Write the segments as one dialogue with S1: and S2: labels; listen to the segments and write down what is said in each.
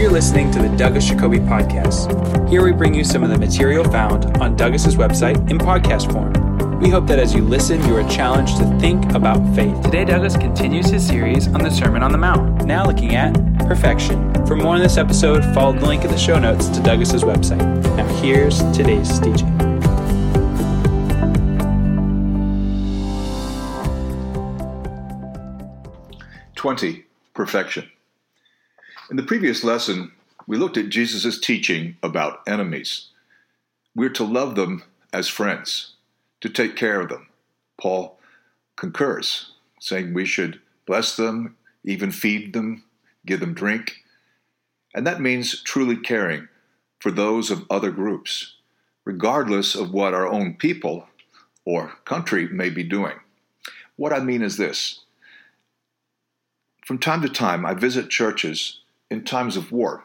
S1: You're listening to the Douglas Jacoby Podcast. Here we bring you some of the material found on Douglas's website in podcast form. We hope that as you listen, you are challenged to think about faith. Today, Douglas continues his series on the Sermon on the Mount, now looking at perfection. For more on this episode, follow the link in the show notes to Douglas's website. Now, here's today's teaching.
S2: Twenty perfection. In the previous lesson, we looked at Jesus' teaching about enemies. We're to love them as friends to take care of them. Paul concurs, saying we should bless them, even feed them, give them drink. And that means truly caring for those of other groups, regardless of what our own people or country may be doing. What I mean is this from time to time, I visit churches in times of war.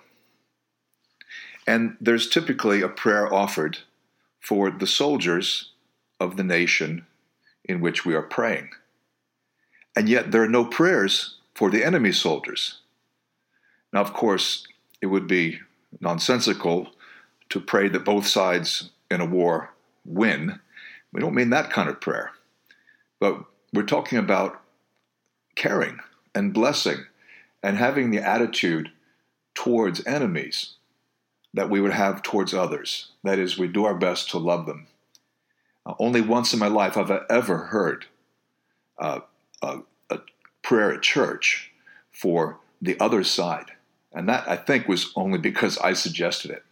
S2: And there's typically a prayer offered for the soldiers of the nation in which we are praying. And yet there are no prayers for the enemy soldiers. Now, of course, it would be nonsensical to pray that both sides in a war win. We don't mean that kind of prayer. But we're talking about caring and blessing and having the attitude towards enemies that we would have towards others. That is, we do our best to love them uh, only once in my life have I ever heard uh, a, a prayer at church for the other side. And that, I think, was only because I suggested it.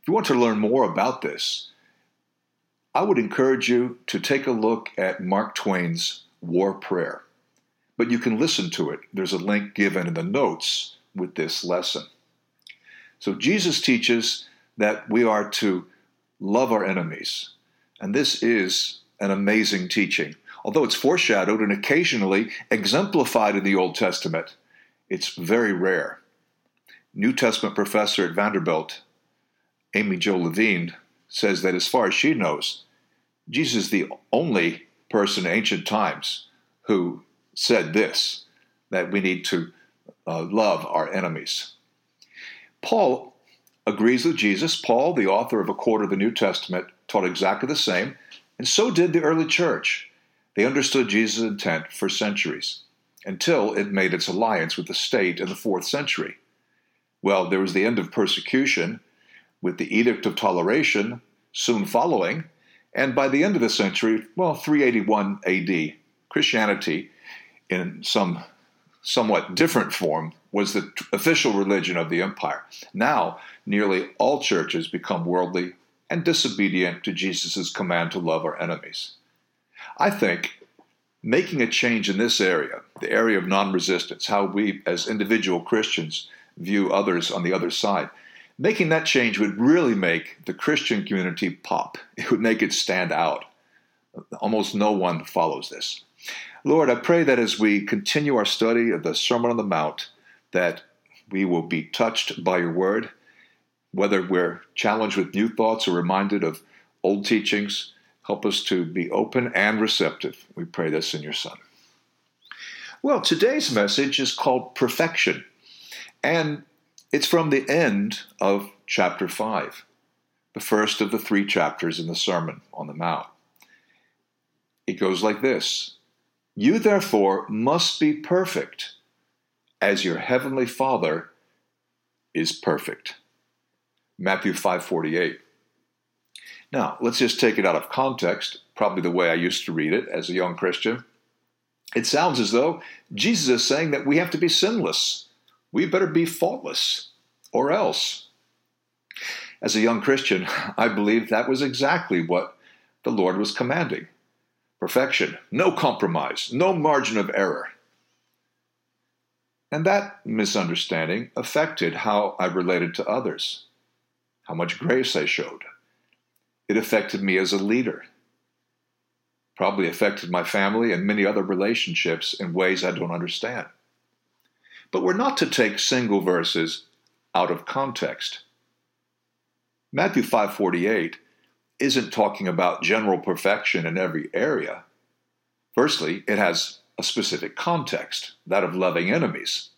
S2: If you want to learn more about this, I would encourage you to take a look at Mark Twain's War Prayer. But you can listen to it. There's a link given in the notes with this lesson. So Jesus teaches that we are to love our enemies, and this is an amazing teaching. Although it's foreshadowed and occasionally exemplified in the Old Testament, it's very rare. New Testament professor at Vanderbilt, Amy Jill Levine, says that as far as she knows, Jesus is the only person in ancient times who said this that we need to uh, love our enemies. Paul agrees with Jesus. Paul, the author of a quarter of the New Testament, taught exactly the same, and so did the early church. They understood Jesus' intent for centuries, until it made its alliance with the state in the fourth century. Well, there was the end of persecution, with the Edict of Toleration soon following, and by the end of the century, well, 381 AD, Christianity, in some somewhat different form, was the official religion of the empire. Now, nearly all churches become worldly and disobedient to Jesus' command to love our enemies. I think making a change in this area, the area of non resistance, how we as individual Christians view others on the other side, making that change would really make the Christian community pop. It would make it stand out. Almost no one follows this. Lord, I pray that as we continue our study of the Sermon on the Mount, that we will be touched by your word whether we're challenged with new thoughts or reminded of old teachings, help us to be open and receptive. We pray this in your Son. Well, today's message is called Perfection, and it's from the end of chapter 5, the first of the three chapters in the Sermon on the Mount. It goes like this You therefore must be perfect, as your heavenly Father is perfect. Matthew 5:48. Now, let's just take it out of context, probably the way I used to read it as a young Christian. It sounds as though Jesus is saying that we have to be sinless. We better be faultless, or else. As a young Christian, I believed that was exactly what the Lord was commanding perfection, no compromise, no margin of error. And that misunderstanding affected how I related to others how much grace I showed. It affected me as a leader. Probably affected my family and many other relationships in ways I don't understand. But we're not to take single verses out of context. Matthew 5:48 isn't talking about general perfection in every area. Firstly, it has a specific context, that of loving enemies.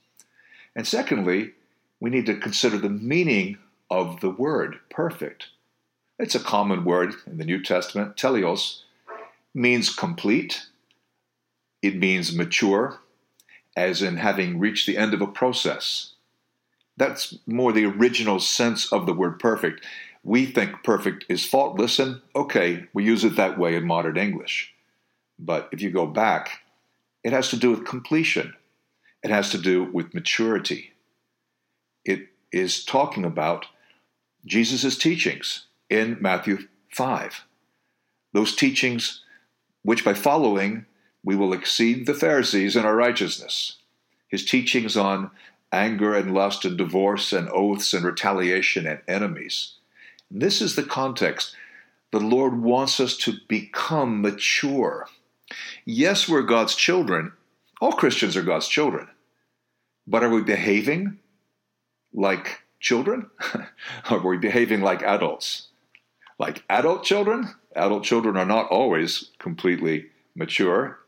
S2: And secondly, we need to consider the meaning of the word perfect. It's a common word in the New Testament. Teleos means complete, it means mature, as in having reached the end of a process. That's more the original sense of the word perfect. We think perfect is faultless, and okay, we use it that way in modern English. But if you go back, it has to do with completion, it has to do with maturity. It is talking about Jesus' teachings in Matthew 5. Those teachings, which by following, we will exceed the Pharisees in our righteousness. His teachings on anger and lust and divorce and oaths and retaliation and enemies. This is the context. The Lord wants us to become mature. Yes, we're God's children. All Christians are God's children. But are we behaving like children? are we behaving like adults? Like adult children? Adult children are not always completely mature,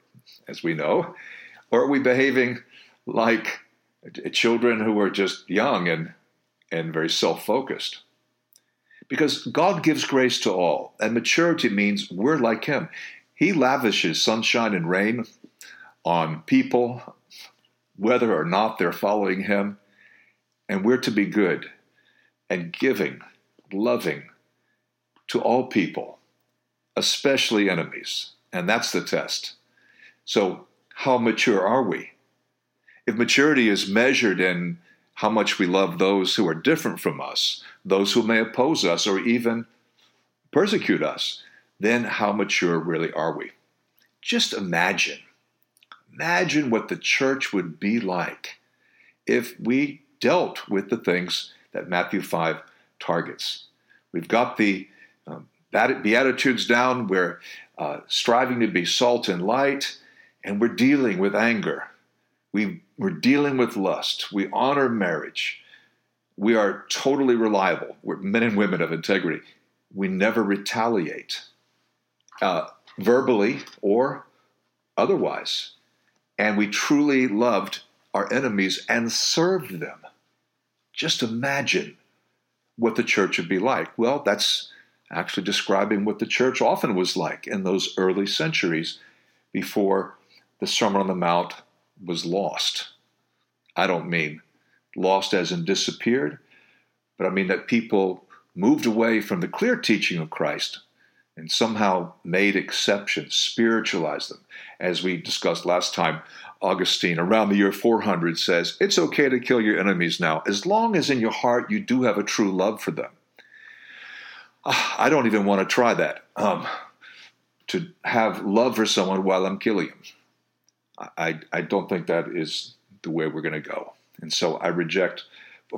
S2: as we know. Or are we behaving like children who are just young and, and very self focused? Because God gives grace to all, and maturity means we're like Him. He lavishes sunshine and rain on people, whether or not they're following Him, and we're to be good and giving, loving to all people, especially enemies. And that's the test. So, how mature are we? If maturity is measured in how much we love those who are different from us, those who may oppose us or even persecute us, then how mature really are we? Just imagine. Imagine what the church would be like if we dealt with the things that Matthew 5 targets. We've got the um, Beatitudes down. We're uh, striving to be salt and light, and we're dealing with anger. We, we're dealing with lust. We honor marriage. We are totally reliable. We're men and women of integrity. We never retaliate, uh, verbally or otherwise. And we truly loved our enemies and served them. Just imagine what the church would be like. Well, that's actually describing what the church often was like in those early centuries before the Sermon on the Mount was lost. I don't mean lost as in disappeared, but I mean that people moved away from the clear teaching of Christ and somehow made exceptions, spiritualized them. As we discussed last time, Augustine, around the year 400, says, It's okay to kill your enemies now, as long as in your heart you do have a true love for them. I don't even want to try that. Um, to have love for someone while I'm killing him. I, I don't think that is the way we're going to go. And so I reject,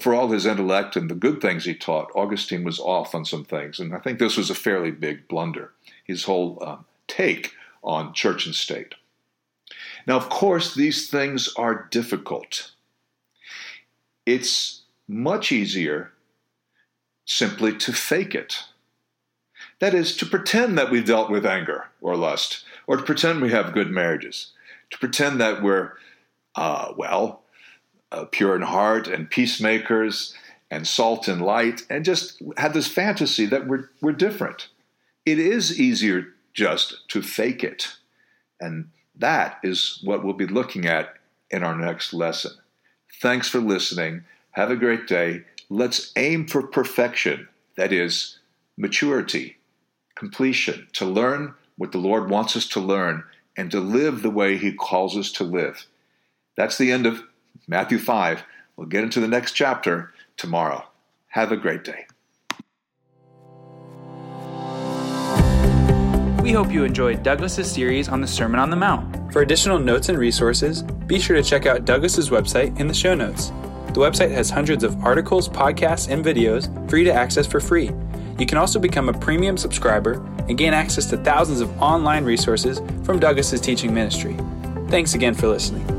S2: for all his intellect and the good things he taught, Augustine was off on some things. And I think this was a fairly big blunder, his whole um, take on church and state. Now, of course, these things are difficult. It's much easier simply to fake it. That is, to pretend that we've dealt with anger or lust, or to pretend we have good marriages, to pretend that we're, uh, well, uh, pure in heart and peacemakers and salt and light, and just have this fantasy that we're, we're different. It is easier just to fake it. And that is what we'll be looking at in our next lesson. Thanks for listening. Have a great day. Let's aim for perfection, that is, maturity, completion, to learn what the Lord wants us to learn and to live the way He calls us to live. That's the end of Matthew 5. We'll get into the next chapter tomorrow. Have a great day.
S1: We hope you enjoyed Douglas's series on the Sermon on the Mount. For additional notes and resources, be sure to check out Douglas's website in the show notes. The website has hundreds of articles, podcasts, and videos for you to access for free. You can also become a premium subscriber and gain access to thousands of online resources from Douglas's teaching ministry. Thanks again for listening.